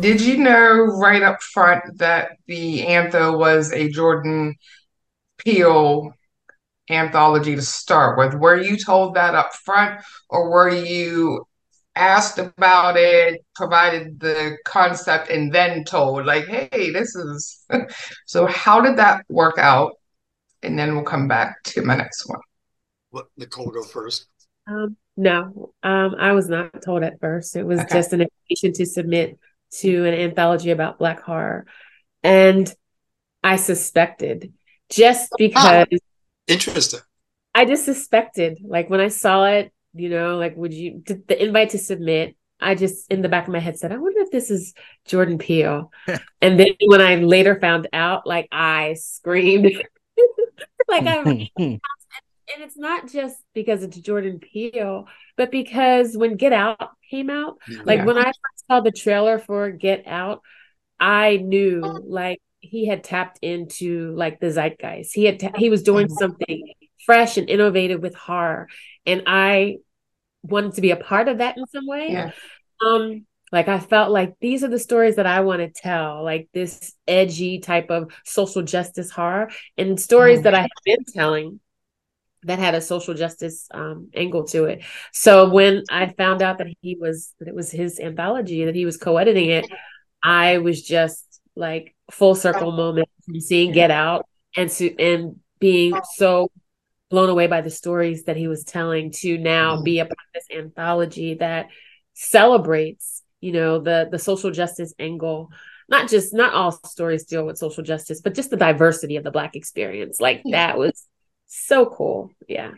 Did you know right up front that the Antho was a Jordan Peele anthology to start with? Were you told that up front, or were you asked about it, provided the concept, and then told, like, hey, this is. so, how did that work out? And then we'll come back to my next one. Let Nicole go first. Um, no, um, I was not told at first. It was okay. just an invitation to submit to an anthology about Black horror. And I suspected just ah, because. Oh, interesting. I just suspected, like when I saw it, you know, like would you the invite to submit? I just in the back of my head said, I wonder if this is Jordan Peele. and then when I later found out, like I screamed, like I. and it's not just because it's Jordan Peele, but because when Get Out came out, like yeah. when I saw the trailer for Get Out, I knew like he had tapped into like the zeitgeist. He had ta- he was doing something fresh and innovative with horror and i wanted to be a part of that in some way yeah. um like i felt like these are the stories that i want to tell like this edgy type of social justice horror and stories mm. that i have been telling that had a social justice um, angle to it. So when i found out that he was that it was his anthology that he was co-editing it i was just like full circle moment from seeing get out and to and being so blown away by the stories that he was telling to now be a part of this anthology that celebrates you know the the social justice angle. Not just not all stories deal with social justice but just the diversity of the black experience. Like that was so cool. Yeah